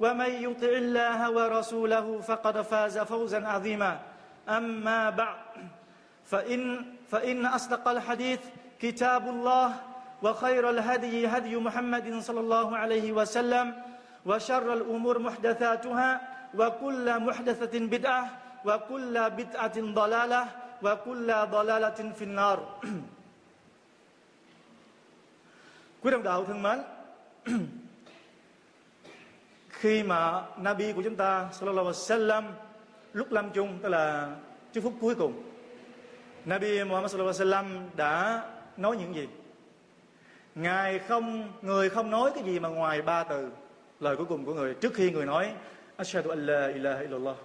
ومن يطع الله ورسوله فقد فاز فوزا عظيما. أما بعد فإن, فإن أصدق الحديث كتاب الله وخير الهدي هدي محمد صلى الله عليه وسلم وشر الأمور محدثاتها وكل محدثة بدعة وكل بدعة ضلالة وكل ضلالة في النار. Quý đồng đạo thân mến Khi mà Nabi của chúng ta, Sallallahu alaihi wasallam, Lúc lâm chung, Tức là chúc phúc cuối cùng, Nabi Muhammad Sallallahu alaihi wasallam Đã nói những gì? Ngài không, Người không nói cái gì mà ngoài ba từ Lời cuối cùng của người. Trước khi người nói, Ashhadu an la ilaha illallah.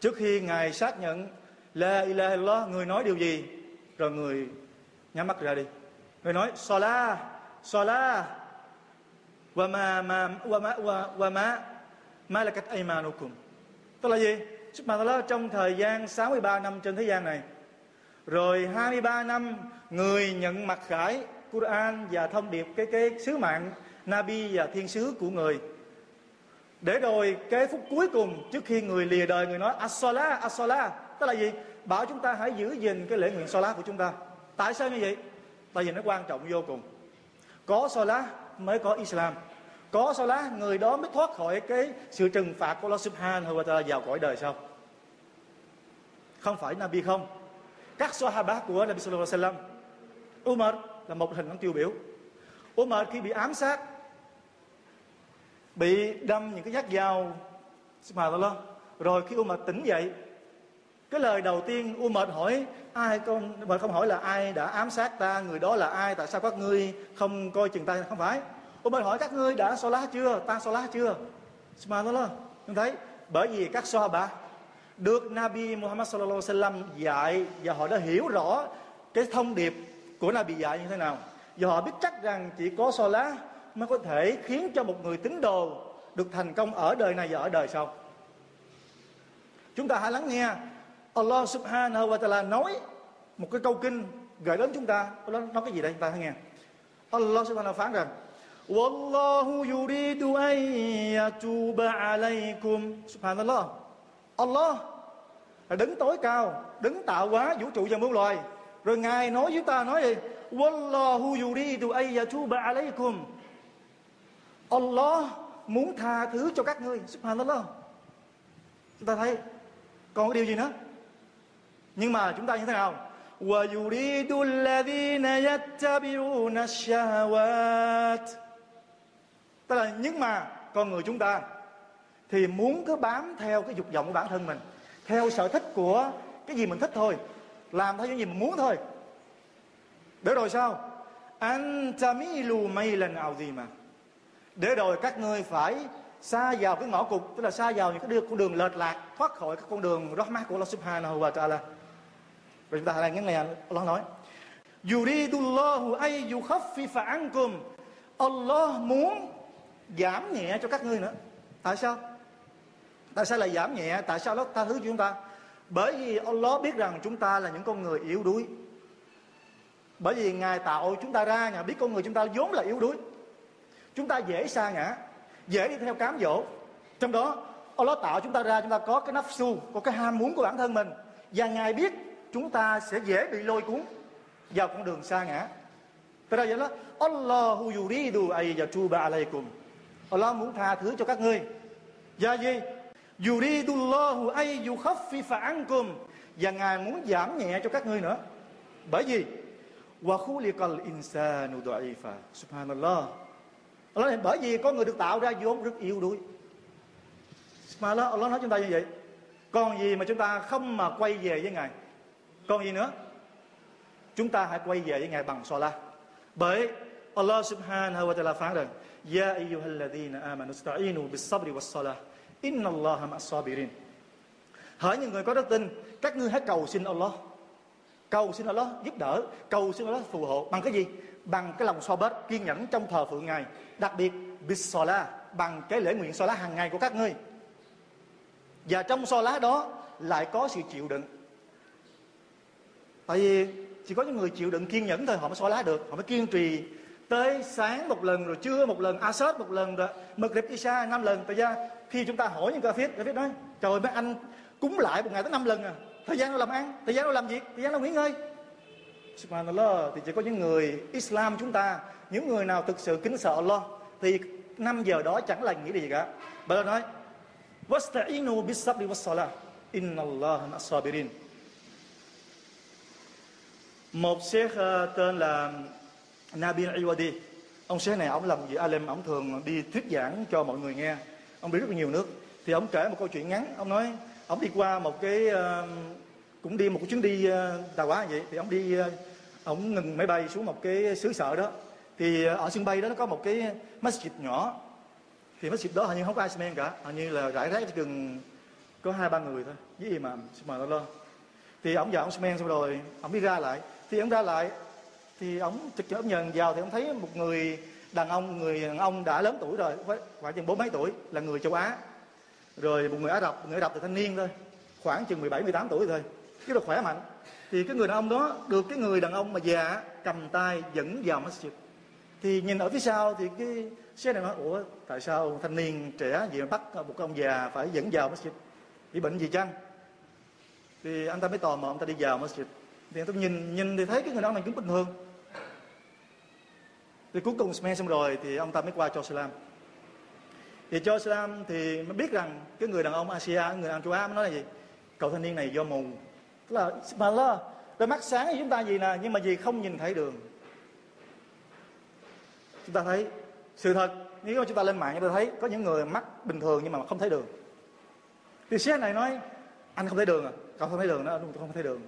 Trước khi Ngài xác nhận, La ilaha illallah, Người nói điều gì? Rồi người nhắm mắt ra đi. Người nói, Salah Salah. Wa ma ma wa ma wa, wa ma malakat aymanukum. Tức là gì? Subhanallah trong thời gian 63 năm trên thế gian này. Rồi 23 năm người nhận mặc khải Quran và thông điệp cái cái sứ mạng Nabi và thiên sứ của người. Để rồi cái phút cuối cùng trước khi người lìa đời người nói asola asola tức là gì? Bảo chúng ta hãy giữ gìn cái lễ nguyện Sola của chúng ta. Tại sao như vậy? Tại vì nó quan trọng vô cùng. Có Sola mới có Islam có sau lá, người đó mới thoát khỏi cái sự trừng phạt của Allah Subhanahu wa ta'ala vào cõi đời sau. Không phải Nabi không. Các Sahaba của Nabi Sallallahu Alaihi Wasallam, Umar là một hình ảnh tiêu biểu. Umar khi bị ám sát, bị đâm những cái nhát dao, Subhanallah, rồi khi Umar tỉnh dậy, cái lời đầu tiên Umar hỏi ai con mà không hỏi là ai đã ám sát ta, người đó là ai, tại sao các ngươi không coi chừng ta, không phải. Umar hỏi, các ngươi đã so lá chưa? Ta so lá chưa? Subhanallah chúng thấy. Bởi vì các Sahaba được Nabi Muhammad sallallahu alaihi wasallam dạy và họ đã hiểu rõ cái thông điệp của Nabi dạy như thế nào. Và họ biết chắc rằng chỉ có so lá mới có thể khiến cho một người tín đồ được thành công ở đời này và ở đời sau. Chúng ta hãy lắng nghe. Allah subhanahu wa ta'ala nói một cái câu kinh gửi đến chúng ta. Allah nói cái gì đây? Chúng ta hãy nghe. Allah subhanahu wa ta'ala phán rằng Wallahu yuridu an yatuba alaykum Subhanallah Allah là đứng tối cao đứng tạo hóa vũ trụ và muôn loài rồi ngài nói với ta nói gì Wallahu yuridu an yatuba alaykum Allah muốn tha thứ cho các ngươi Subhanallah chúng ta thấy còn cái điều gì nữa nhưng mà chúng ta như thế nào ويريد الذين يتبعون الشهوات tức là nhưng mà con người chúng ta thì muốn cứ bám theo cái dục vọng của bản thân mình, theo sở thích của cái gì mình thích thôi, làm theo những gì mình muốn thôi. Để rồi sao? Anh tamilu gì mà để rồi các ngươi phải xa vào cái ngõ cụt, tức là xa vào những cái con đường lệch lạc, thoát khỏi cái con đường rahmat của Allah subhanahu wa ta'ala. Rồi chúng ta đang nghe nghe Allah nói. Yuridullahu ay yukhaffifa ankum. Allah muốn giảm nhẹ cho các ngươi nữa Tại sao? Tại sao lại giảm nhẹ? Tại sao nó tha thứ cho chúng ta? Bởi vì Allah biết rằng chúng ta là những con người yếu đuối Bởi vì Ngài tạo chúng ta ra Ngài biết con người chúng ta vốn là yếu đuối Chúng ta dễ xa ngã Dễ đi theo cám dỗ Trong đó Allah tạo chúng ta ra Chúng ta có cái nafsu Có cái ham muốn của bản thân mình Và Ngài biết chúng ta sẽ dễ bị lôi cuốn vào con đường xa ngã. Thế ra vậy đó, Allahu yuridu ay yatuba alaykum. Allah muốn tha thứ cho các ngươi. Và gì? yuridullahu ay yukhaffifa ankum. Và ngài muốn giảm nhẹ cho các ngươi nữa. Bởi vì wa khuliqal insanu da'ifa. Subhanallah. Allah nói, bởi vì con người được tạo ra vốn rất yếu đuối. Subhanallah Allah nói chúng ta như vậy. Còn gì mà chúng ta không mà quay về với ngài? Còn gì nữa? Chúng ta hãy quay về với ngài bằng sola bởi Allah subhanahu wa ta'ala phán rằng يا أيها الذين آمنوا استعينوا بالصبر والصلاة إن الله مع الصابرين Hỡi những người có đức tin, Các ngươi hãy cầu xin Allah. Cầu xin Allah giúp đỡ, Cầu xin Allah phù hộ. Bằng cái gì? Bằng cái lòng so bết kiên nhẫn trong thờ phượng Ngài. Đặc biệt bis Bằng cái lễ nguyện salah hàng ngày của các ngươi. Và trong salah đó Lại có sự chịu đựng. Tại vì chỉ có những người chịu đựng kiên nhẫn thôi, họ mới so lá được, họ mới kiên trì tới sáng một lần rồi trưa một lần, asad một lần rồi mực rịp isa năm lần. Tại ra khi chúng ta hỏi những ca viết ca viết nói, trời mấy anh cúng lại một ngày tới năm lần à? Thời gian đâu làm ăn? Thời gian đâu làm việc? Thời gian đâu nghỉ ngơi? Subhanallah, thì chỉ có những người islam chúng ta, những người nào thực sự kính sợ Allah, thì năm giờ đó chẳng là nghĩ gì cả. Bà nói, wasta'inu bis sabri was salah inna Allah sabirin một sheikh ờ, tên là Nabil Iwadi ông sếp này ông làm gì? Alim ông thường đi thuyết giảng cho mọi người nghe. Ông đi rất là nhiều nước. Thì ông kể một câu chuyện ngắn. Ông nói ông đi qua một cái uh, cũng đi một cái chuyến đi ờ, uh, đào quá vậy. Thì ông đi uh, ông ngừng máy bay xuống một cái xứ sở đó. Thì ở sân bay đó nó có một cái masjid nhỏ. Thì masjid đó hình như không có ai cả. Hình như là rải rác chừng có hai ba người thôi. Với gì mà lo thì ông vào ông xem xong rồi ông đi ra lại. Thì ông ra lại thì ông trực ông nhờn vào thì ông thấy một người đàn ông, người đàn ông đã lớn tuổi rồi, khoảng chừng bốn mấy tuổi, là người châu Á. Rồi một người Ả Rập, người Ả Rập thì thanh niên thôi, khoảng chừng 17 18 tuổi thôi rất là khỏe mạnh. Thì cái người đàn ông đó, được cái người đàn ông mà già, cầm tay dẫn vào masjid thì nhìn ở phía sau thì cái xe này nói, ủa, tại sao thanh niên trẻ gì mà bắt một ông già phải dẫn vào masjid bị bệnh gì chăng? Thì anh ta mới tò mò, anh ta đi vào masjid thì tôi nhìn nhìn thì thấy cái người đàn ông này cũng bình thường thì cuối cùng smear xong rồi thì ông ta mới qua cho Salam thì cho Salam thì mới biết rằng cái người đàn ông Asia người đàn ông châu Á mới nói là gì? Cậu thanh niên này do mù. Tức là, mà lo, đôi mắt sáng như chúng ta gì nè à, nhưng mà gì không nhìn thấy đường. Chúng ta thấy, sự thật, nếu mà chúng ta lên mạng chúng ta thấy có những người mắt bình thường nhưng mà không thấy đường. Thì xe này nói, anh không thấy đường à? Cậu không thấy đường đó không thấy đường.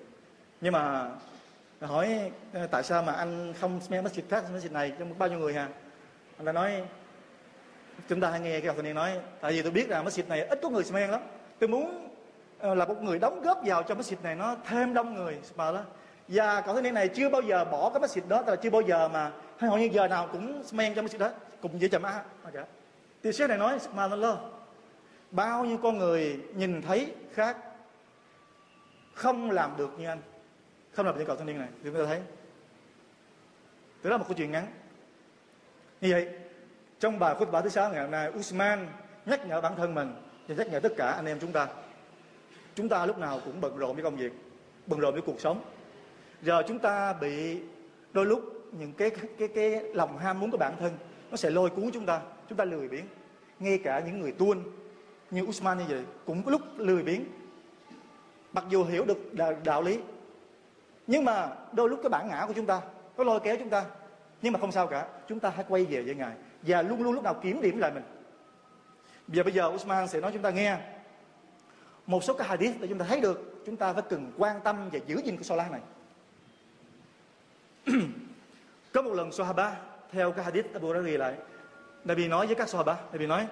Nhưng mà hỏi ờ, tại sao mà anh không smell message khác message này? Cho bao nhiêu người hả? Anh ta nói, chúng ta hay nghe cái học thanh này nói, tại vì tôi biết là message này ít có người smell lắm. Tôi muốn ờ, là một người đóng góp vào cho message này nó thêm đông người. Mà đó và cậu thanh niên này chưa bao giờ bỏ cái message đó là chưa bao giờ mà, hay hầu như giờ nào cũng smell cho message đó, cùng với chậm á cả thì sếp này nói mà lơ bao nhiêu con người nhìn thấy khác không làm được như anh? Không làm được như cậu thanh niên này. Thì chúng ta thấy đó là một câu chuyện ngắn. Như vậy trong bài khutbah thứ sáu ngày hôm nay Usman nhắc nhở bản thân mình và nhắc nhở tất cả anh em chúng ta. Chúng ta lúc nào cũng bận rộn với công việc bận rộn với cuộc sống. Giờ chúng ta bị đôi lúc những cái cái cái lòng ham muốn của bản thân nó sẽ lôi cuốn chúng ta. Chúng ta lười biếng. Ngay cả những người tuôn như Usman như vậy cũng có lúc lười biếng. Mặc dù hiểu được đạo, đạo lý nhưng mà đôi lúc cái bản ngã của chúng ta có lôi kéo chúng ta nhưng mà không sao cả chúng ta hãy quay về với ngài và luôn luôn lúc nào kiểm điểm lại mình và bây giờ Usman sẽ nói chúng ta nghe một số cái hadith để chúng ta thấy được chúng ta phải cần quan tâm và giữ gìn cái salat này có một lần Sahaba theo cái hadith Abu Hurairah ghi lại Nabi nói với các Sahaba Nabi nói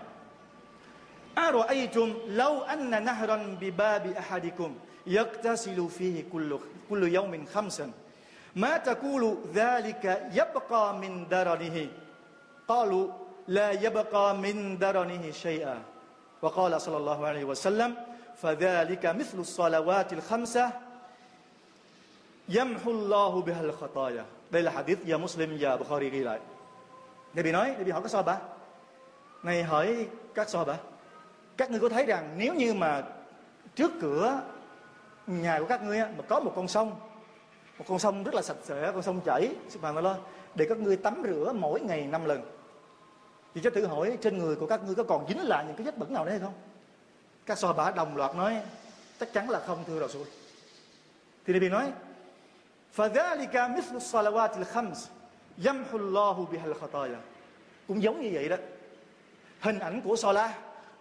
أرأيتم لو أن نهرا بباب أحدكم يغتسل فيه كل كل يوم خمسا. ما تقول ذلك يبقى من درنه؟ قالوا لا يبقى من درنه شيئا. وقال صلى الله عليه وسلم فذلك مثل الصلوات الخمسة يمحو الله بها الخطايا. Đây là hadith do Muslim và Bukhari ghi lại Nabi nói Nabi hỏi các Sahaba này hỏi các Sahaba các ngươi có thấy rằng nếu như mà trước cửa nhà của các ngươi mà có một con sông một con sông rất là sạch sẽ con sông chảy subhanallah để các ngươi tắm rửa mỗi ngày năm lần thì cho thử hỏi trên người của các ngươi có còn dính lại những cái vết bẩn nào đấy hay không các bả đồng loạt nói chắc chắn là không thưa Rasul thì Nabi nói فذلك مثل الصلوات الخمس يمحو الله بها الخطايا cũng giống như vậy đó hình ảnh của Salah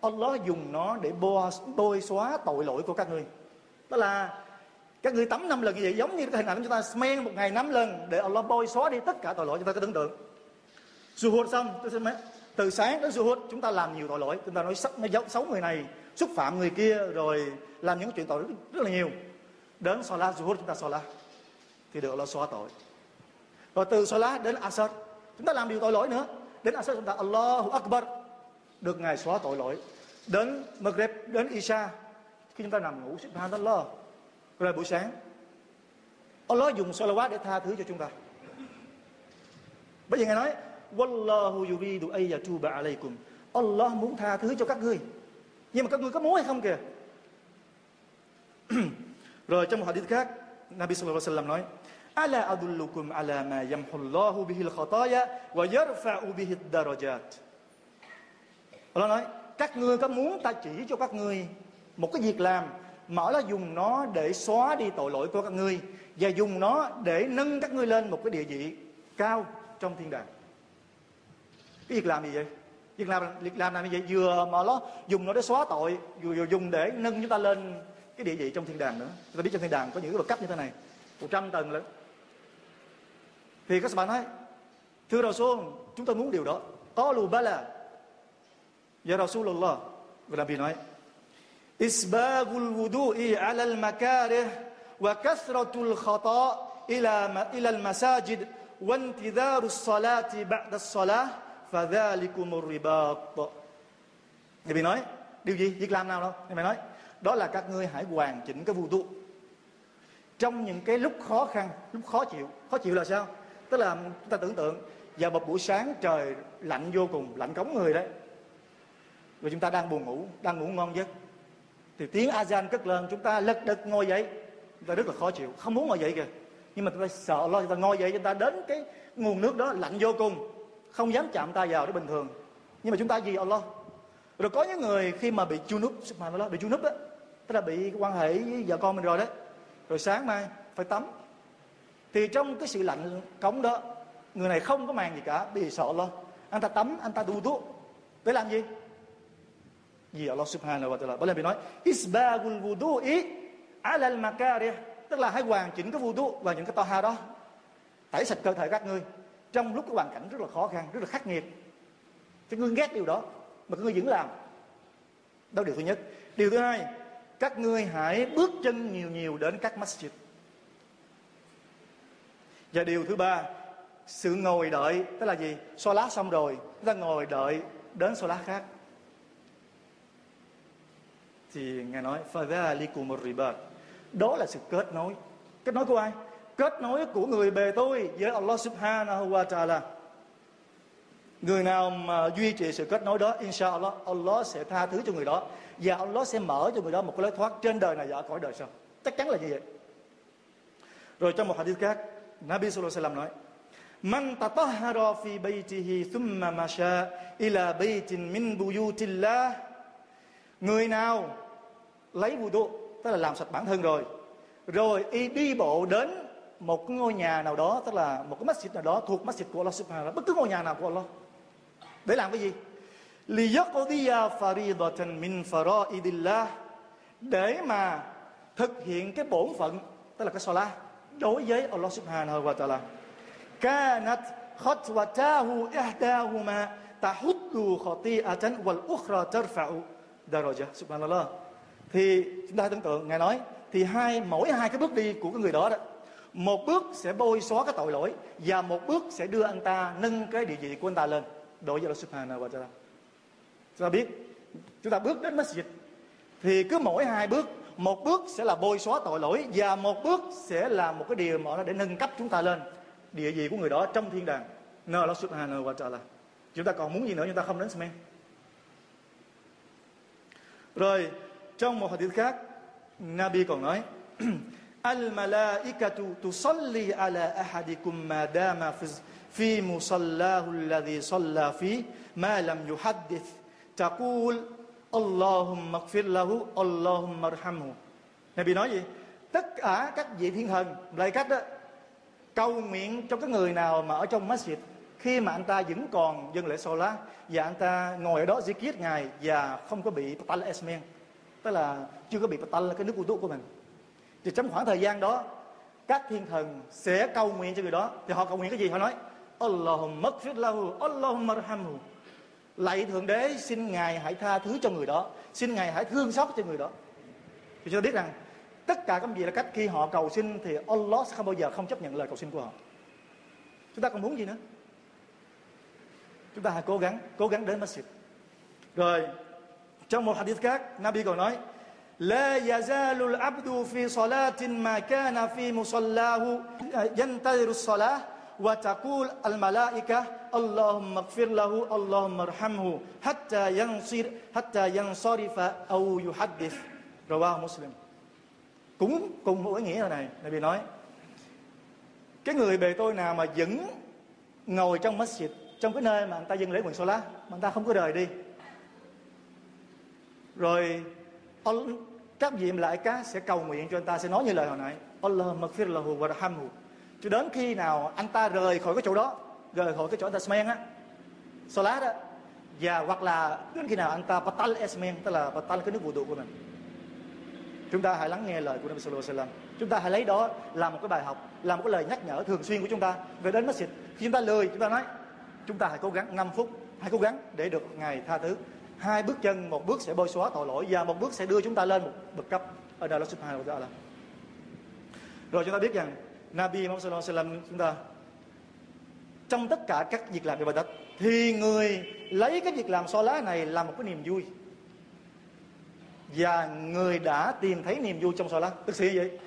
Allah dùng nó để bôi, bôi xóa tội lỗi của các ngươi đó là các người tắm năm lần như vậy giống như cái hình ảnh chúng ta smen một ngày năm lần để Allah bôi xóa đi tất cả tội lỗi. Chúng ta có tưởng tượng. Zuhud xong tôi xin mấy từ sáng đến Zuhud chúng ta làm nhiều tội lỗi. Chúng ta nói nó giống xấu người này xúc phạm người kia rồi làm những chuyện tội rất, rất là nhiều. Đến Salah Zuhud chúng ta Salah thì được Allah xóa tội. Rồi từ Salah đến Asr chúng ta làm điều tội lỗi nữa. Đến Asr chúng ta Allahu Akbar được ngài xóa tội lỗi. Đến Maghrib đến Isha khi chúng ta nằm ngủ Subhanallah rồi buổi sáng, Allah dùng salawat để tha thứ cho chúng ta. Bây giờ ngài nói, Wallahu yuridu ayyatuba alaykum. Allah muốn tha thứ cho các ngươi. Nhưng mà các ngươi có muốn hay không kìa? Rồi trong một hadith khác, Nabi sallallahu alaihi wasallam nói, Ala adullukum ala ma yamhullahu bihi al-khataya wa yarfa'u bihi ad-darajat. Allah nói, các ngươi có muốn ta chỉ cho các ngươi một cái việc làm mà Allah dùng nó để xóa đi tội lỗi của các ngươi và dùng nó để nâng các ngươi lên một cái địa vị cao trong thiên đàng. Cái việc làm gì vậy? Việc làm việc làm làm như vậy? Vừa mà nó dùng nó để xóa tội vừa, vừa dùng để nâng chúng ta lên cái địa vị trong thiên đàng nữa. Chúng ta biết trong thiên đàng có những cái bậc cấp như thế này một trăm tầng lớn. Thì các bạn nói thưa Rasul chúng tôi muốn điều đó. Qalu bala ya Rasulullah và Nabi nói làm gì nói? إسباغ الوضوء على المكاره وكثرة ila إلى إلى المساجد وانتظار الصلاة بعد الصلاة, فذلكم الرباط. Thì fadhalikumur Nabi nói, điều gì? Việc làm nào đâu Nabi nói, đó là các ngươi hãy hoàn chỉnh cái vudu. Trong những cái lúc khó khăn, lúc khó chịu khó chịu là sao? Tức là chúng ta tưởng tượng, vào một buổi sáng trời lạnh vô cùng, lạnh cống người đấy. Rồi chúng ta đang buồn ngủ, đang ngủ ngon giấc thì tiếng ASEAN cất lên, chúng ta lật đật ngồi dậy. Chúng ta rất là khó chịu, không muốn ngồi dậy kìa. Nhưng mà chúng ta sợ lo chúng ta ngồi dậy, chúng ta đến cái nguồn nước đó lạnh vô cùng. Không dám chạm tay vào để bình thường. Nhưng mà chúng ta gì Allah. Rồi có những người khi mà bị chu nứt mà subhanallah bị chu núp đó tức là bị quan hệ với vợ con mình rồi đấy. Rồi sáng mai phải tắm. Thì trong cái sự lạnh cống đó, người này không có màng gì cả vì sợ lo anh ta tắm, anh ta đu thuốc. Để làm gì? Gì Allah subhanahu wa ta'ala. Bởi vì nói isbagul wudu'i ala al makarih. Tức là hãy hoàn chỉnh cái wudu và những cái toha đó. Tẩy sạch cơ thể các ngươi. Trong lúc cái hoàn cảnh rất là khó khăn, rất là khắc nghiệt. Các ngươi ghét điều đó, mà các ngươi vẫn làm. Đó điều thứ nhất. Điều thứ hai, các ngươi hãy bước chân nhiều nhiều đến các masjid. Và điều thứ ba, sự ngồi đợi. Tức là gì? So lá xong rồi chúng ta ngồi đợi đến so lá khác thì ngài nói fadhalikum ribat đó là sự kết nối. Kết nối của ai? Kết nối của người bề tôi với Allah subhanahu wa ta'ala. Người nào mà duy trì sự kết nối đó, inshallah, Allah sẽ tha thứ cho người đó. Và Allah sẽ mở cho người đó một cái lối thoát trên đời này và ở cõi đời sau. Chắc chắn là như vậy. Rồi trong một hadith khác, Nabi sallallahu alaihi wasallam nói, Man tatahhara fi baytihi thumma masha ila baytin min buyutillah. Người nào lấy wudu tức là làm sạch bản thân rồi. Rồi y đi bộ đến một cái ngôi nhà nào đó, tức là một cái masjid nào đó, thuộc masjid của Allah subhanahu wa bất cứ ngôi nhà nào của Allah. Để làm cái gì? Liyaqdiya faridatan min faraidillah, để mà thực hiện cái bổn phận, tức là cái salat đối với Allah subhanahu wa ta'ala. Kanat khatwatahu ihdahuma tahuddu khati'atan wal ukhra tarfa'u daraja. Subhanallah thì chúng ta tưởng tượng, ngài nói, thì hai, mỗi hai cái bước đi của cái người đó đó, một bước sẽ bôi xóa cái tội lỗi và một bước sẽ đưa anh ta nâng cái địa vị của anh ta lên đối với Allah subhanahu wa ta'ala chúng ta biết, chúng ta bước đến masjid, thì cứ mỗi hai bước, một bước sẽ là bôi xóa tội lỗi và một bước sẽ là một cái điều mà nó để nâng cấp chúng ta lên địa vị của người đó trong thiên đàng, nơi Allah subhanahu wa ta'ala chúng ta còn muốn gì nữa? Chúng ta không đến Smen. Rồi trong một hadith khác, Nabi còn nói: Al malaikatu tusalli ala ahadikum ma dama fi musallahu alladhi salla fi ma lam yuhaddith taqul Allahumma ighfir lahu Allahumma arhamhu. Nabi nói gì? Tất cả các vị thiên thần, lại cách đó, cầu nguyện cho cái người nào mà ở trong masjid khi mà anh ta vẫn còn dân lễ solat và anh ta ngồi ở đó zikir ngài và không có bị tal esmen tức là chưa có bị patal cái nước wudu của mình. Thì trong khoảng thời gian đó, các thiên thần sẽ cầu nguyện cho người đó. Thì họ cầu nguyện cái gì? Họ nói, Allahumma gfir lahu, Allahumma arhamhu lạy thượng đế, xin ngài hãy tha thứ cho người đó. Xin ngài hãy thương xót cho người đó. Thì chúng ta biết rằng, tất cả các gì là cách khi họ cầu xin thì Allah sẽ không bao giờ không chấp nhận lời cầu xin của họ. Chúng ta còn muốn gì nữa? Chúng ta hãy cố gắng cố gắng đến masjid. Rồi trong một hadith khác, Nabi còn nói: "La yazalul abdu fi salatin ma kana fi musallahu yantaziru salah wa taqul al malaika Allahumma ighfir lahu Allahumma arhamhu hatta yansir hatta yansarifa aw yuhaddith." Rawahu Muslim. Cũng cùng một ý nghĩa này, Nabi nói: Cái người bề tôi nào mà vẫn ngồi trong masjid trong cái nơi mà người ta dâng lễ quần solat mà người ta không có rời đi rồi các vị lại cá sẽ cầu nguyện cho anh ta, sẽ nói như lời hồi nãy. Allah magfir lahu wa cho đến khi nào anh ta rời khỏi cái chỗ đó, rời khỏi cái chỗ anh ta smen á, Salat á, và hoặc là đến khi nào anh ta patal esmen tức là patal cái nước vụ độ của mình, chúng ta hãy lắng nghe lời của Nabi Sallallahu Alaihi Wasallam. Chúng ta hãy lấy đó làm một cái bài học, làm một cái lời nhắc nhở thường xuyên của chúng ta. Về đến masjid, khi chúng ta lười, chúng ta nói, chúng ta hãy cố gắng 5 phút hãy cố gắng để được ngài tha thứ hai bước chân, một bước sẽ bôi xóa tội lỗi và một bước sẽ đưa chúng ta lên một bậc cấp ở đây là subhanahu wa ta'ala. Rồi chúng ta biết rằng Nabi Muhammad sallallahu chúng ta, trong tất cả các việc làm ibadat thì người lấy cái việc làm so lá này là một cái niềm vui. Và người đã tìm thấy niềm vui trong so lá. Tức sĩ vậy.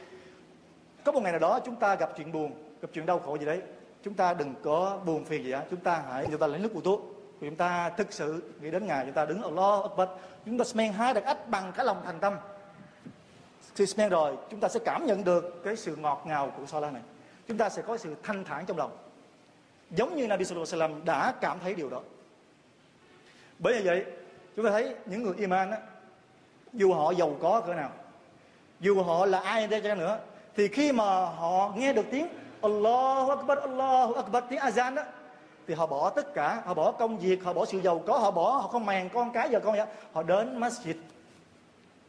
Có một ngày nào đó chúng ta gặp chuyện buồn, gặp chuyện đau khổ gì đấy, chúng ta đừng có buồn phiền gì cả chúng ta hãy, chúng ta lấy nước của vì chúng ta thực sự nghĩ đến ngài, chúng ta đứng Allah Akbar chúng ta smen hai đặc ách bằng cả lòng thành tâm. Khi smen rồi, chúng ta sẽ cảm nhận được cái sự ngọt ngào của Salah này. Chúng ta sẽ có sự thanh thản trong lòng. Giống như Nabi Sallallahu Alaihi Wasallam đã cảm thấy điều đó. Bởi vì vậy, chúng ta thấy những người iman á, dù họ giàu có cỡ nào, dù họ là ai đây cho nữa, thì khi mà họ nghe được tiếng Allahu Akbar Allahu Akbar, tiếng azan đó thì họ bỏ tất cả, họ bỏ công việc, họ bỏ sự giàu có, họ bỏ, họ không màng con cái giờ con vậy họ đến masjid.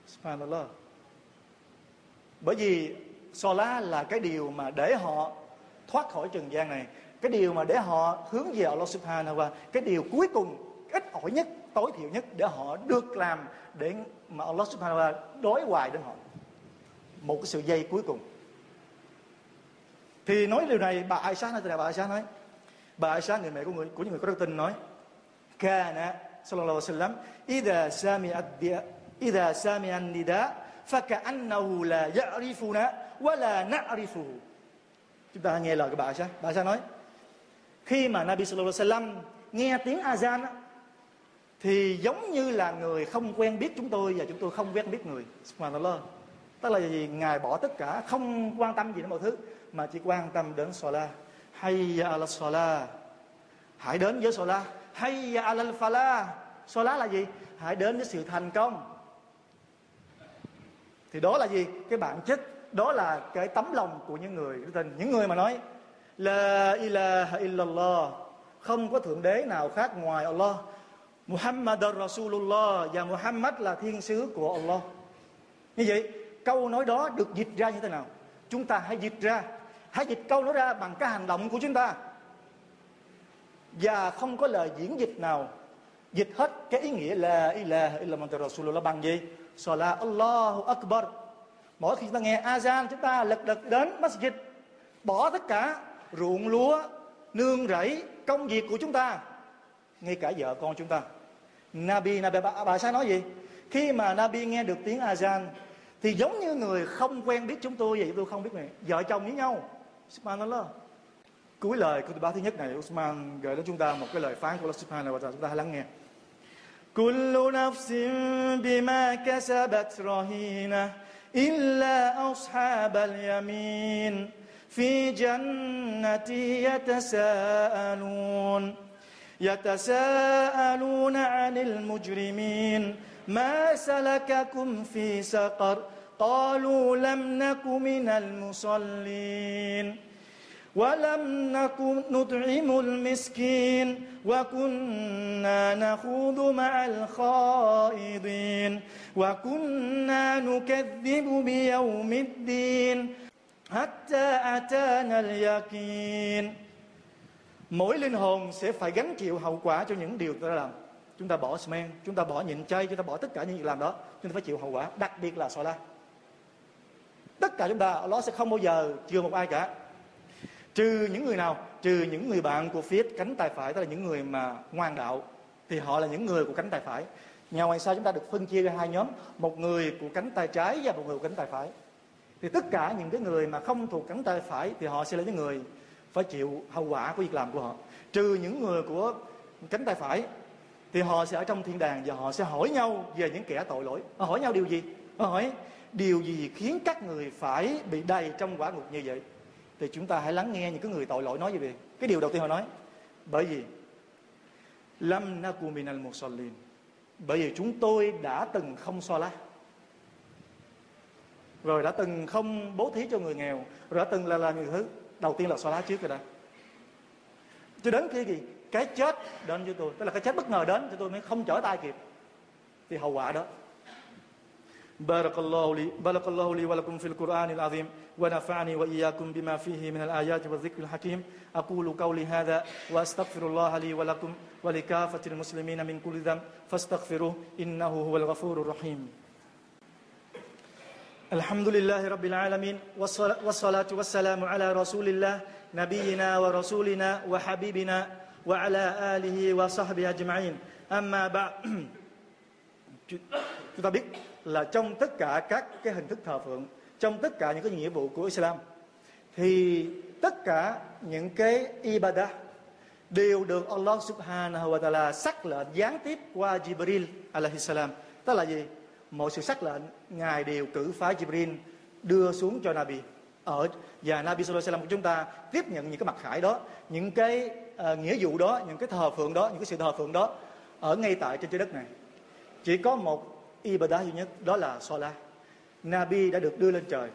Subhanallah. Bởi vì Sola là cái điều mà để họ thoát khỏi trần gian này. Cái điều mà để họ hướng về Allah subhanahu wa cái điều cuối cùng, ít ỏi nhất, tối thiểu nhất để họ được làm để mà Allah subhanahu wa đối hoài đến họ. Một cái sự dây cuối cùng. Thì nói điều này, bà Aisha nói bà Aisha nói Bà Aisha người mẹ của người của những người có đức tin nói: "Kana sallallahu alaihi wasallam idza sami'at bi idza sami'a nida faka'annahu la ya'rifuna wa la na'rifuhu." Chúng ta nghe lời của bà Aisha. Bà Aisha nói: Khi mà Nabi sallallahu alaihi wasallam nghe tiếng azan á, thì giống như là người không quen biết chúng tôi và chúng tôi không quen biết người. Subhanallah. Tức là gì? Ngài bỏ tất cả, không quan tâm gì đến mọi thứ mà chỉ quan tâm đến Salah hayya ala salat hãy đến với sola. Hayya ala fala. Sola là gì? Hãy đến với sự thành công. Thì đó là gì? Cái bản chất, đó là cái tấm lòng của những người đức tin. Những người mà nói, la ilaha illallah. Không có thượng đế nào khác ngoài Allah. Muhammad Rasulullah và Muhammad là thiên sứ của Allah. Như vậy, câu nói đó được dịch ra như thế nào? Chúng ta hãy dịch ra hãy dịch câu nói ra bằng cái hành động của chúng ta. Và không có lời diễn dịch nào dịch hết cái ý nghĩa là ilaha illallah Rasulullah bằng gì? Salat Allahu Akbar. Mỗi khi chúng ta nghe azan chúng ta lật đật đến masjid bỏ tất cả ruộng lúa nương rẫy công việc của chúng ta. Ngay cả vợ con chúng ta. Nabi Nabi bà, bà sao nói gì? Khi mà Nabi nghe được tiếng azan thì giống như người không quen biết chúng tôi vậy tôi không biết này vợ chồng với nhau. Subhanallah cuối lời của ba thứ nhất này Usman gửi đến chúng ta một cái lời phán của Allah Subhanahu wa ta'ala chúng ta hãy lắng nghe كل نفس بما كسبت رهينة إلا اليمين في جنة يتساءلون يتساءلون عن المجرمين ما سلككم في سقر قالوا لم نك من المصلين ولم نكن نطعم المسكين وكنا نخوض مع الخائضين وكنا نكذب بيوم الدين حتى أتانا اليقين mỗi linh hồn sẽ phải gánh chịu hậu quả cho những điều ta làm chúng ta bỏ men chúng ta bỏ nhịn chay chúng ta bỏ tất cả những việc làm đó chúng ta phải chịu hậu quả đặc biệt là la tất cả chúng ta, nó sẽ không bao giờ chừa một ai cả. Trừ những người nào, trừ những người bạn của phía cánh tay phải, tức là những người mà ngoan đạo, thì họ là những người của cánh tay phải. Nhà ngoài sao chúng ta được phân chia ra hai nhóm, một người của cánh tay trái và một người của cánh tay phải. Thì tất cả những cái người mà không thuộc cánh tay phải thì họ sẽ là những người phải chịu hậu quả của việc làm của họ. Trừ những người của cánh tay phải thì họ sẽ ở trong thiên đàng và họ sẽ hỏi nhau về những kẻ tội lỗi. Họ hỏi nhau điều gì? Họ hỏi điều gì khiến các người phải bị đầy trong quả ngục như vậy? Thì chúng ta hãy lắng nghe những cái người tội lỗi nói gì vậy. Cái điều đầu tiên họ nói, bởi vì lam naku minal musallin, bởi vì chúng tôi đã từng không so lá, rồi đã từng không bố thí cho người nghèo, rồi đã từng là làm nhiều thứ. Đầu tiên là so lá trước rồi đó cho đến khi gì? Cái chết đến với tôi. Tức là cái chết bất ngờ đến cho tôi mới không trở tay kịp. Thì hậu quả đó بارك الله لي بارك الله لي ولكم في القرآن العظيم ونفعني وإياكم بما فيه من الآيات والذكر الحكيم. أقول قولي هذا وأستغفر الله لي ولكم ولكافة المسلمين من كل ذنب فاستغفروه إنه هو الغفور الرحيم. الحمد لله رب العالمين والصلاة والسلام على رسول الله نبينا ورسولنا وحبيبنا وعلى آله وصحبه أجمعين. أما بعد là trong tất cả các cái hình thức thờ phượng trong tất cả những cái nghĩa vụ của Islam thì tất cả những cái ibadah đều được Allah subhanahu wa ta'ala sắc lệnh gián tiếp qua Jibril alaihi salam. Tức là gì? Mọi sự sắc lệnh ngài đều cử phái Jibril đưa xuống cho Nabi. Ở và Nabi sallallahu alaihi của chúng ta tiếp nhận những cái mặt khải đó những cái uh, nghĩa vụ đó những cái thờ phượng đó những cái sự thờ phượng đó ở ngay tại trên trái đất này. Chỉ có một ibadah duy nhất, đó là Salah. Nabi đã được đưa lên trời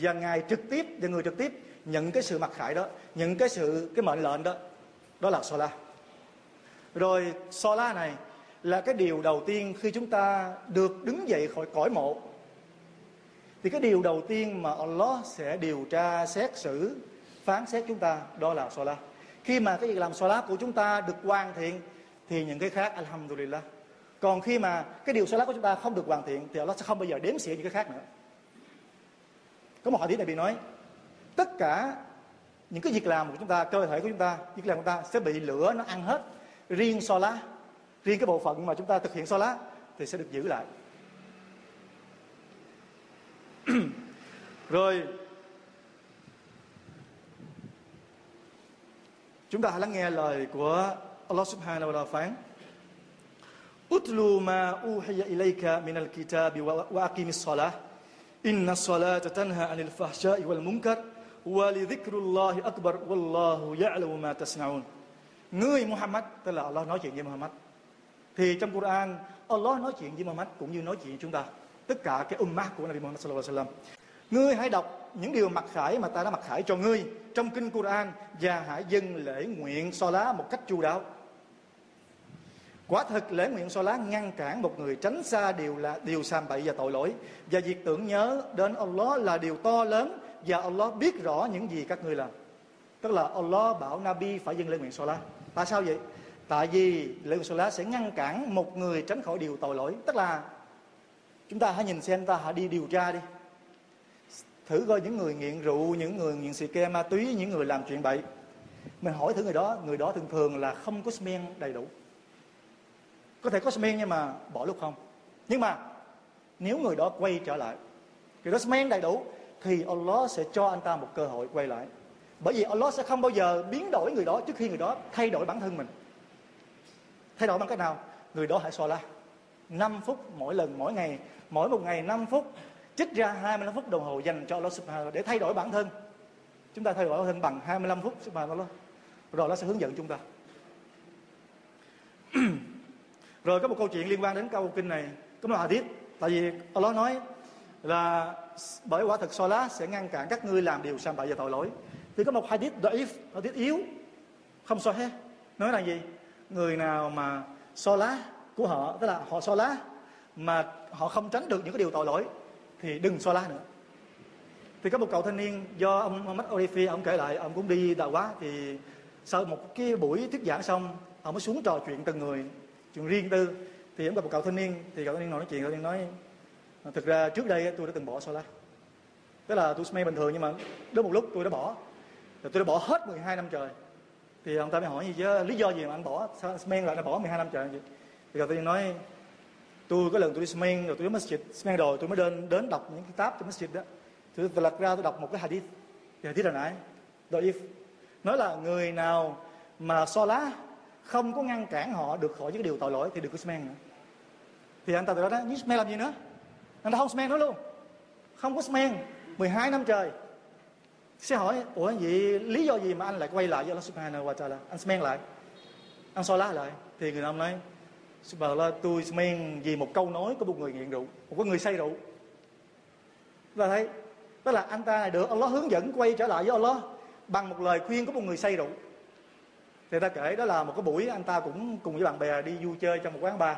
và ngài trực tiếp, và người trực tiếp nhận cái sự mặc khải đó, nhận cái sự, cái mệnh lệnh đó. Đó là Salah. Rồi, Salah này là cái điều đầu tiên khi chúng ta được đứng dậy khỏi cõi mộ. Thì cái điều đầu tiên mà Allah sẽ điều tra, xét xử, phán xét chúng ta, đó là Salah. Khi mà cái việc làm Salah của chúng ta được hoàn thiện, thì những cái khác, Alhamdulillah còn khi mà cái điều sai lắc của chúng ta không được hoàn thiện, thì Allah sẽ không bao giờ đếm xỉa những cái khác nữa. Có một hỏi này bị nói, tất cả những cái việc làm của chúng ta, cơ thể của chúng ta, việc làm của chúng ta sẽ bị lửa nó ăn hết. Riêng so lá riêng cái bộ phận mà chúng ta thực hiện so lá thì sẽ được giữ lại. Rồi, chúng ta hãy lắng nghe lời của Allah subhanahu wa ta'ala phán. Utlu ma uhiya ilayka minal kitabi wa aqimis salah. Inna salata tanha anil fahsya'i wal munkar. Wa li dhikrullahi akbar. Wallahu ya'lamu ma tasna'un. Ngươi Muhammad, tức là Allah nói chuyện với Muhammad. Thì trong Quran, Allah nói chuyện với Muhammad cũng như nói chuyện với chúng ta. Tất cả cái ummah của Nabi Muhammad sallallahu alaihi wasallam. Ngươi hãy đọc những điều mặc khải mà ta đã mặc khải cho ngươi trong kinh Quran và hãy dâng lễ nguyện so lá một cách chu đáo. Quả thực lễ nguyện so lá ngăn cản một người tránh xa điều là điều sàm bậy và tội lỗi và việc tưởng nhớ đến Allah là điều to lớn và Allah biết rõ những gì các ngươi làm. Tức là Allah bảo Nabi phải dâng lễ nguyện so lá. Tại sao vậy? Tại vì lễ nguyện so lá sẽ ngăn cản một người tránh khỏi điều tội lỗi. Tức là chúng ta hãy nhìn xem ta hãy đi điều tra đi. Thử coi những người nghiện rượu, những người nghiện xì ke ma túy, những người làm chuyện bậy. Mình hỏi thử người đó, người đó thường thường là không có smen đầy đủ có thể có smen nhưng mà bỏ lúc không? Nhưng mà nếu người đó quay trở lại người đó men đầy đủ, thì Allah sẽ cho anh ta một cơ hội quay lại. Bởi vì Allah sẽ không bao giờ biến đổi người đó trước khi người đó thay đổi bản thân mình. Thay đổi bằng cách nào? Người đó hãy so la 5 phút mỗi lần, mỗi ngày, mỗi một ngày 5 phút chích ra 25 phút đồng hồ dành cho Allah subhanahu để thay đổi bản thân. Chúng ta thay đổi bản thân bằng 25 phút, subhanahu rồi nó sẽ hướng dẫn chúng ta. Rồi có một câu chuyện liên quan đến câu kinh này. Có một hadith. Tại vì Allah nói là bởi quả thực Salah sẽ ngăn cản các ngươi làm điều sai bậy và tội lỗi. Thì có một hadith da'if, hadith yếu, không so hết nói là gì? Người nào mà Salah của họ, tức là họ Salah mà họ không tránh được những cái điều tội lỗi, thì đừng Salah nữa. Thì có một cậu thanh niên do ông Mohammed Orifi, ông kể lại, ông cũng đi đạo quá thì sau một cái buổi thuyết giảng xong, ông mới xuống trò chuyện từng người chuyện riêng tư thì em gặp một cậu thanh niên thì cậu thanh niên nói chuyện cậu thanh niên nói à, thực ra trước đây tôi đã từng bỏ solar. Tức là tôi smay bình thường nhưng mà đến một lúc tôi đã bỏ. Rồi tôi đã bỏ hết 12 năm trời. Thì ông ta mới hỏi gì chứ lý do gì mà anh bỏ? Sao smay lại là bỏ 12 năm trời vậy? Thì cậu thanh niên nói tôi có lần tôi đi smay rồi tôi đến masjid smay rồi tôi mới đến đến đọc những cái tab trong masjid đó. Tôi, tôi lật ra tôi đọc một cái hadith thì hadith là nãy. Doif nói là người nào mà so lá không có ngăn cản họ được khỏi những điều tội lỗi thì đừng có smen nữa. Thì anh ta từ đó đó smen làm gì nữa? Anh ta không smen nữa luôn. Không có smen 12 năm trời. Sẽ hỏi, ủa, vậy lý do gì mà anh lại quay lại với Allah subhanahu wa ta'ala? Anh smen lại. Anh soi lá lại. Thì người nam nói, subhanallah, tôi smen vì một câu nói của một người nghiện rượu, một người say rượu. Và thấy, tức là anh ta này được Allah hướng dẫn quay trở lại với Allah bằng một lời khuyên của một người say rượu thì ta kể đó là một cái buổi anh ta cũng cùng với bạn bè đi vui chơi trong một quán bar.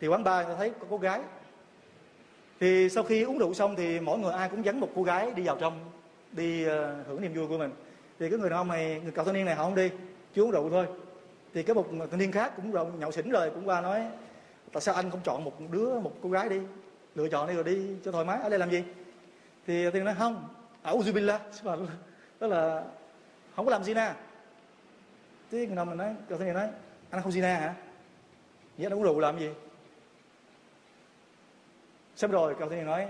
Thì quán bar ta thấy có cô gái. Thì sau khi uống rượu xong thì mỗi người ai cũng dẫn một cô gái đi vào trong đi uh, hưởng niềm vui của mình. Thì cái người đàn ông này người cậu thanh niên này họ không đi chỉ uống rượu thôi. Thì cái một thanh niên khác cũng rượu nhậu xỉn rồi cũng qua nói tại sao anh không chọn một đứa một cô gái đi? Lựa chọn đi rồi đi cho thoải mái ở đây làm gì? Thì thì nói không ở billah đó là không có làm gì nè thế người nằm mình nói cậu thanh niên nói, anh không zina hả? Vậy anh uống rượu làm gì? Xong rồi cậu thanh niên nói.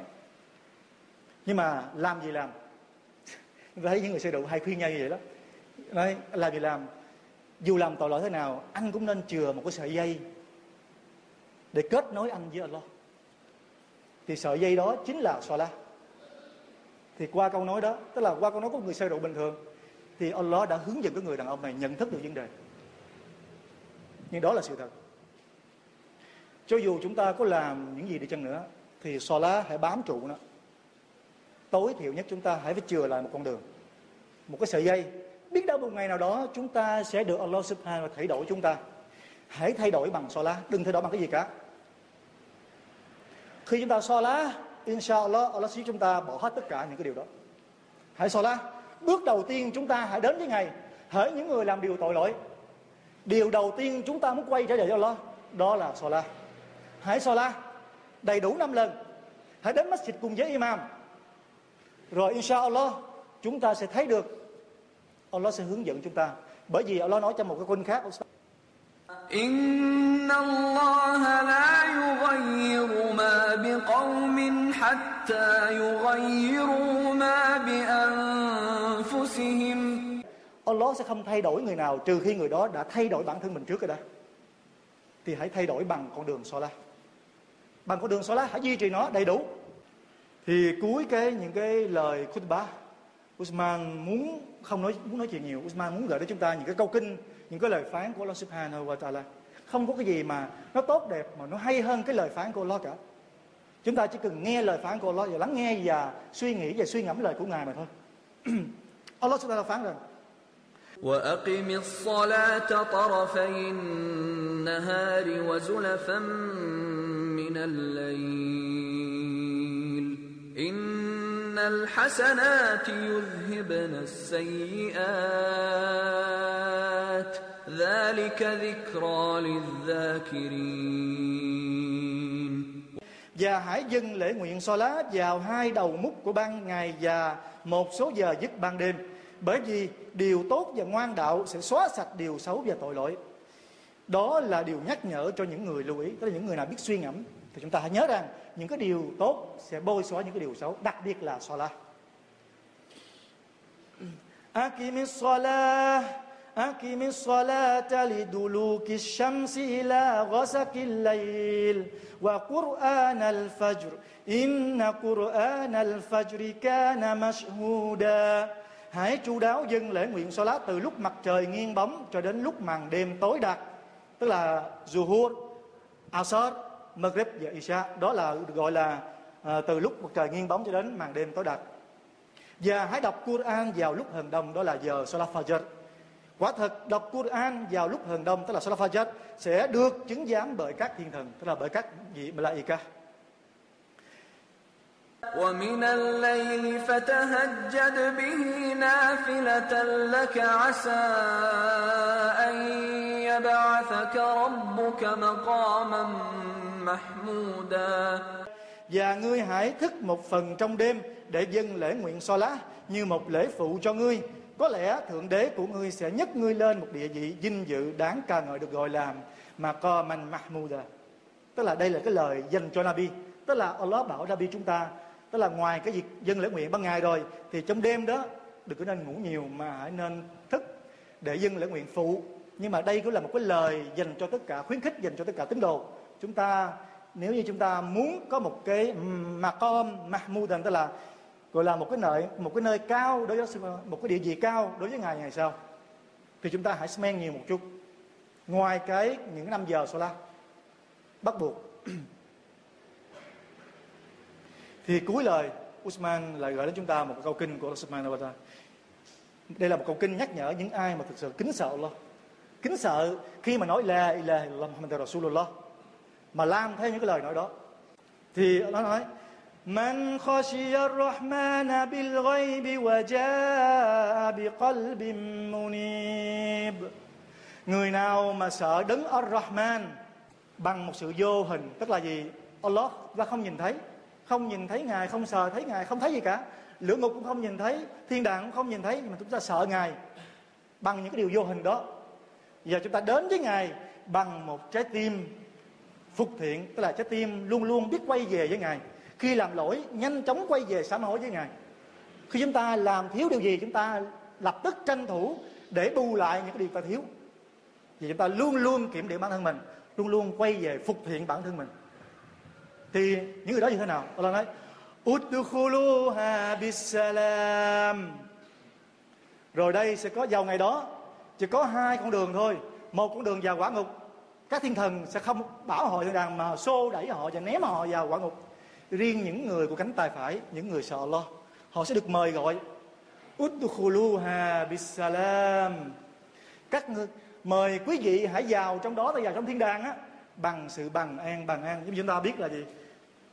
Nhưng mà làm gì làm? Thấy những người say rượu hay khuyên nhau như vậy đó. Nói, làm gì làm? Dù làm tội lỗi thế nào, anh cũng nên chừa một cái sợi dây để kết nối anh với Allah. Thì sợi dây đó chính là Salah thì qua câu nói đó, tức là qua câu nói của người say rượu bình thường thì Allah đã hướng dẫn cái người đàn ông này nhận thức được vấn đề. Nhưng đó là sự thật. Cho dù chúng ta có làm những gì đi chăng nữa, thì lá hãy bám trụ nó. Tối thiểu nhất chúng ta hãy phải chừa lại một con đường, một cái sợi dây. Biết đâu một ngày nào đó chúng ta sẽ được Allah subhanahu wa thay đổi chúng ta. Hãy thay đổi bằng lá, đừng thay đổi bằng cái gì cả. Khi chúng ta lá inshallah Allah sẽ chúng ta bỏ hết tất cả những cái điều đó. Hãy lá bước đầu tiên chúng ta hãy đến với Ngài hỡi những người làm điều tội lỗi. Điều đầu tiên chúng ta muốn quay trở về cho lo, đó là Salah. Hãy Salah đầy đủ năm lần. Hãy đến masjid cùng với imam. Rồi inshallah chúng ta sẽ thấy được Allah sẽ hướng dẫn chúng ta. Bởi vì Allah nói cho một cái quân khác Inna Allah la yughayyiru ما بقوم حتى يغيروا ما بأنفسهم Allah sẽ không thay đổi người nào trừ khi người đó đã thay đổi bản thân mình trước rồi đó. Thì hãy thay đổi bằng con đường Salah. Bằng con đường Salah hãy duy trì nó đầy đủ. Thì cuối cái những cái lời khutbah Usman muốn không nói muốn nói chuyện nhiều Usman muốn gửi đến chúng ta những cái câu kinh những cái lời phán của Allah Subhanahu wa Taala không có cái gì mà nó tốt đẹp mà nó hay hơn cái lời phán của Allah cả Chúng ta chỉ cần nghe lời phán của Allah và lắng nghe và suy nghĩ và suy ngẫm lời của ngài mà thôi Allah Subhanahu phán rằng وأقم الصلاة طرفي النهار وزلفا من الليل إن الحسنات يذهبن السيئات ذلك ذكرى للذاكرين và hãy dâng lễ nguyện so lá vào hai đầu mút của ban ngày và một số giờ dứt ban đêm. Bởi vì điều tốt và ngoan đạo sẽ xóa sạch điều xấu và tội lỗi. Đó là điều nhắc nhở cho những người lưu ý tức là những người nào biết suy ngẫm. Thì chúng ta hãy nhớ rằng những cái điều tốt sẽ bôi xóa những cái điều xấu đặc biệt là so la ừ. Akimis Salah أقم الصلاة لدلوك الشمس إلى غسق الليل وقرآن الفجر إن قرآن الفجر كان مشهودا Hãy chu đáo dâng lễ nguyện Salat từ lúc mặt trời nghiêng bóng cho đến lúc màn đêm tối đặc Tức là Zuhur, Asar, Maghrib và Isha đó là được gọi là à, từ lúc mặt trời nghiêng bóng cho đến màn đêm tối đặc và hãy đọc Quran vào lúc hừng đông đó là giờ Salat Fajr quả thật đọc Quran vào lúc hừng đông tức là Salat Fajr sẽ được chứng giám bởi các thiên thần tức là bởi các vị Malaika ومن الليل فتهجد به نافلة لك عسى أن يبعثك ربك مقاما محمودا và ngươi hãy thức một phần trong đêm để dâng lễ nguyện so lá như một lễ phụ cho ngươi có lẽ thượng đế của ngươi sẽ nhấc ngươi lên một địa vị vinh dự đáng ca ngợi được gọi là mà co man mahmuda. Tức là đây là cái lời dành cho nabi. Tức là Allah bảo nabi chúng ta, tức là ngoài cái việc dân lễ nguyện ban ngày rồi, thì trong đêm đó đừng có nên ngủ nhiều mà hãy nên thức để dân lễ nguyện phụ. Nhưng mà đây cũng là một cái lời dành cho tất cả, khuyến khích dành cho tất cả tín đồ. Chúng ta, nếu như chúng ta muốn có một cái maqam mahmudan tức là gọi là một cái nơi, một cái nơi cao đối với một cái địa vị cao đối với ngài ngày sau. Thì chúng ta hãy men nhiều một chút. Ngoài cái những năm giờ solar, bắt buộc. Thì cuối lời, Usman lại gửi đến chúng ta một câu kinh của Usman Subhanahu đây là một câu kinh nhắc nhở những ai mà thực sự kính sợ Allah. Kính sợ khi mà nói la ilaha illallah Muhammad Rasulullah, mà làm theo những cái lời nói đó. Thì nó nói من خشي الرحمن بالغيب وجاء بقلب منيب Người nào mà sợ đấng Ar-Rahman bằng một sự vô hình, tức là gì? Allah ta không nhìn thấy, không nhìn thấy Ngài, không sờ thấy Ngài, không thấy gì cả. Lửa ngục cũng không nhìn thấy, thiên đàng cũng không nhìn thấy, nhưng mà chúng ta sợ Ngài bằng những cái điều vô hình đó. Giờ chúng ta đến với Ngài bằng một trái tim phục thiện, tức là trái tim luôn luôn biết quay về với Ngài khi làm lỗi, nhanh chóng quay về sám hối với ngài. Khi chúng ta làm thiếu điều gì, chúng ta lập tức tranh thủ để bù lại những cái điều ta thiếu. Vì chúng ta luôn luôn kiểm điểm bản thân mình, luôn luôn quay về phục thiện bản thân mình. Thì những người đó như thế nào? Allah nói Udkhuluha bisalam Rồi đây sẽ có vào ngày đó, Chỉ có hai con đường thôi. Một con đường vào quả ngục, Các thiên thần sẽ không bảo họ thiên đàng Mà xô đẩy họ và ném họ vào quả ngục riêng những người của cánh tay phải, những người sợ Allah họ sẽ được mời gọi. Udkhuluha bisalam các người mời quý vị hãy vào trong đó ta vào trong thiên đàng á, bằng sự bằng an bằng an. Giống như chúng ta biết là gì?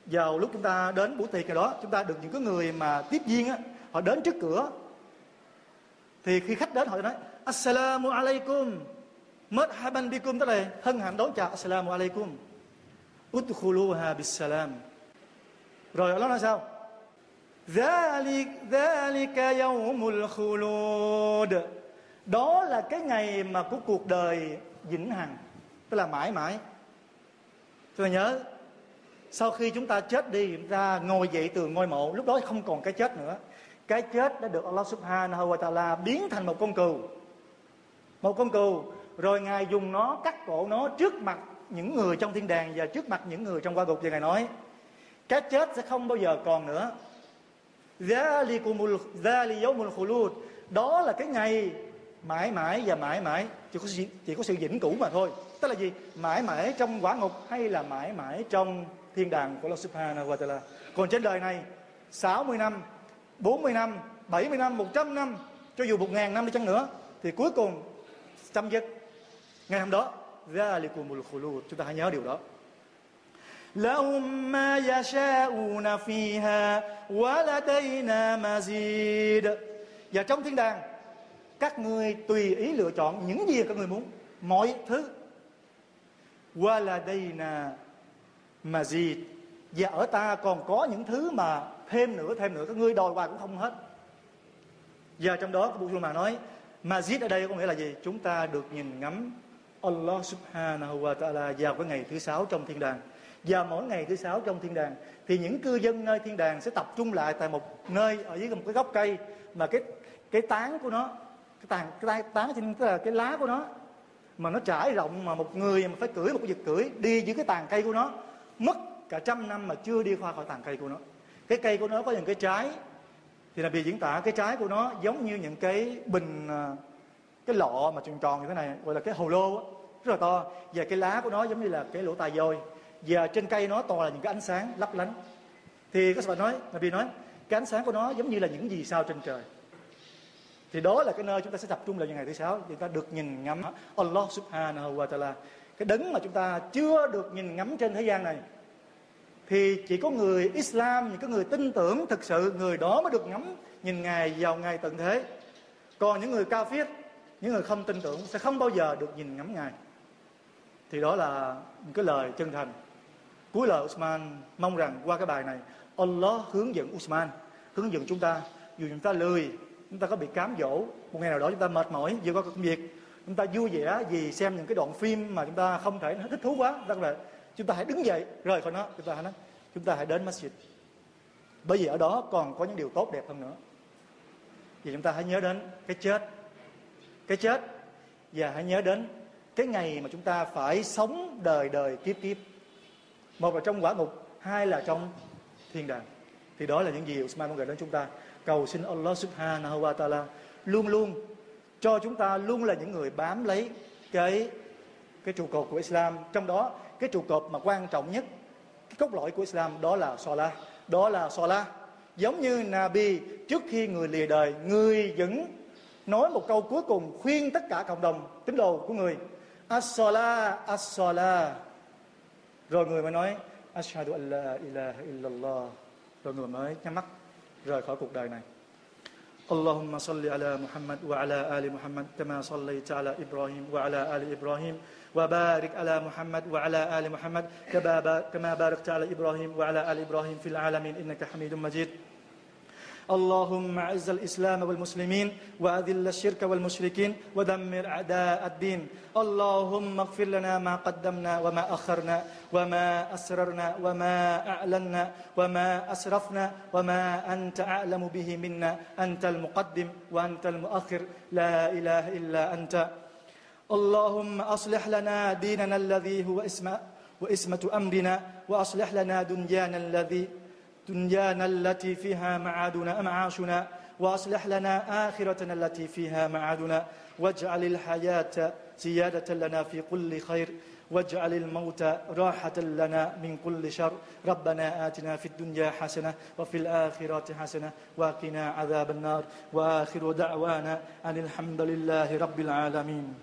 Vào lúc chúng ta đến buổi tiệc rồi đó, chúng ta được những cái người mà tiếp viên á, họ đến trước cửa. Thì khi khách đến, họ nói, assalamu alaikum. Marhaban bikum. Tức là hân hạnh đón chào. Assalamu alaikum. Udkhuluha bisalam rồi Allah nói sao? Đó là cái ngày mà của cuộc đời vĩnh hằng. Tức là mãi mãi. Tôi nhớ, Sau khi chúng ta chết đi ra ngồi dậy từ ngôi mộ, Lúc đó không còn cái chết nữa. Cái chết đã được Allah subhanahu wa ta'ala biến thành một con cừu. Một con cừu. Rồi Ngài dùng nó cắt cổ nó trước mặt những người trong thiên đàng Và trước mặt những người trong qua gục Và Ngài nói cái chết sẽ không bao giờ còn nữa. Đó là cái ngày mãi mãi và mãi mãi, chỉ có chỉ có sự vĩnh cửu mà thôi. Tức là gì? Mãi mãi trong quả ngục hay là mãi mãi trong thiên đàng của Allah Subhanahu wa Taala. Còn trên đời này 60 năm 40 năm 70 năm 100 năm, cho dù một ngàn năm đi chăng nữa, thì cuối cùng, chấm dứt. Ngày hôm đó chúng ta hãy nhớ điều đó. لهم ما يشاءون فيها ولدينا مزيد và trong thiên đàng các ngươi tùy ý lựa chọn những gì các ngươi muốn mọi thứ ولدينا مزيد và ở ta còn có những thứ mà thêm nữa thêm nữa các ngươi đòi hoài cũng không hết và trong đó Abu mà nói Mazid ở đây có nghĩa là gì chúng ta được nhìn ngắm Allah subhanahu wa ta'ala vào cái ngày thứ sáu trong thiên đàng và mỗi ngày thứ sáu trong thiên đàng thì những cư dân nơi thiên đàng sẽ tập trung lại tại một nơi ở dưới một cái gốc cây mà cái cái tán của nó cái tàn cái tán trên tức là cái lá của nó mà nó trải rộng mà một người mà phải cưỡi một cái vật cưỡi đi dưới cái tàn cây của nó mất cả trăm năm mà chưa đi qua khỏi tàn cây của nó. Cái cây của nó có những cái trái thì là bị diễn tả cái trái của nó giống như những cái bình à, cái lọ mà tròn tròn như thế này gọi là cái hồ lô đó, rất là to. Và cái lá của nó giống như là cái lỗ tai voi và trên cây nó toàn là những cái ánh sáng lấp lánh. Thì các bạn nói Nabi nói, cái ánh sáng của nó giống như là những gì sao trên trời. Thì đó là cái nơi chúng ta sẽ tập trung vào ngày thứ sáu chúng ta được nhìn ngắm Allah subhanahu wa ta'ala. Cái đấng mà chúng ta chưa được nhìn ngắm trên thế gian này, thì chỉ có người Islam, những cái người tin tưởng thực sự, người đó mới được ngắm, nhìn ngài vào ngày tận thế. Còn những người cao phiết những người không tin tưởng sẽ không bao giờ được nhìn ngắm ngài. Thì đó là những cái lời chân thành cuối lời Usman mong rằng qua cái bài này, Allah hướng dẫn Usman, hướng dẫn chúng ta, dù chúng ta lười, chúng ta có bị cám dỗ, một ngày nào đó chúng ta mệt mỏi, vừa có công việc, chúng ta vui vẻ vì xem những cái đoạn phim mà chúng ta không thể thích thú quá rất là chúng ta hãy đứng dậy, rời khỏi nó, chúng ta hãy nói, chúng ta hãy đến masjid. Bởi vì ở đó còn có những điều tốt đẹp hơn nữa. Vì chúng ta hãy nhớ đến cái chết cái chết, và hãy nhớ đến cái ngày mà chúng ta phải sống đời đời kiếp kiếp một là trong quả ngục, hai là trong thiên đàng. Thì đó là những gì Usman muốn gửi đến chúng ta. Cầu xin Allah subhanahu wa ta'ala luôn luôn cho chúng ta luôn là những người bám lấy cái cái trụ cột của Islam. Trong đó, cái trụ cột mà quan trọng nhất, cái cốt lõi của Islam đó là Salah. Đó là Salah. Giống như Nabi, trước khi người lìa đời, người vẫn nói một câu cuối cùng khuyên tất cả cộng đồng tín đồ của người. As-salah as-salah. Rồi người mới nói ashhadu an la ilaha illallah. Rồi người mới nhắm mắt rời khỏi cuộc đời này. اللهم صل على محمد وعلى آل محمد كما صليت على إبراهيم وعلى آل إبراهيم وبارك على محمد وعلى آل محمد كما باركت على إبراهيم وعلى آل إبراهيم في العالمين إنك حميد مجيد اللهم اعز الإسلام والمسلمين وأذل الشرك والمشركين ودمر أعداء الدين. اللهم اغفر لنا ما قدمنا وما أخرنا وما أسررنا وما أعلنا وما أسرفنا وما أنت أعلم به منا. أنت المقدم وأنت المؤخر. لا إله إلا أنت. اللهم أصلح لنا ديننا الذي هو اسم واسمة أمرنا وأصلح لنا دنيانا الذي دنيانا التي فيها معادنا معاشنا وأصلح لنا آخرتنا التي فيها معادنا. واجعل الحياة زيادة لنا في كل خير. واجعل الموت راحة لنا من كل شر. ربنا آتنا في الدنيا حسنة وفي الآخرة حسنة. وقنا عذاب النار. وآخر دعوانا أن الحمد لله رب العالمين.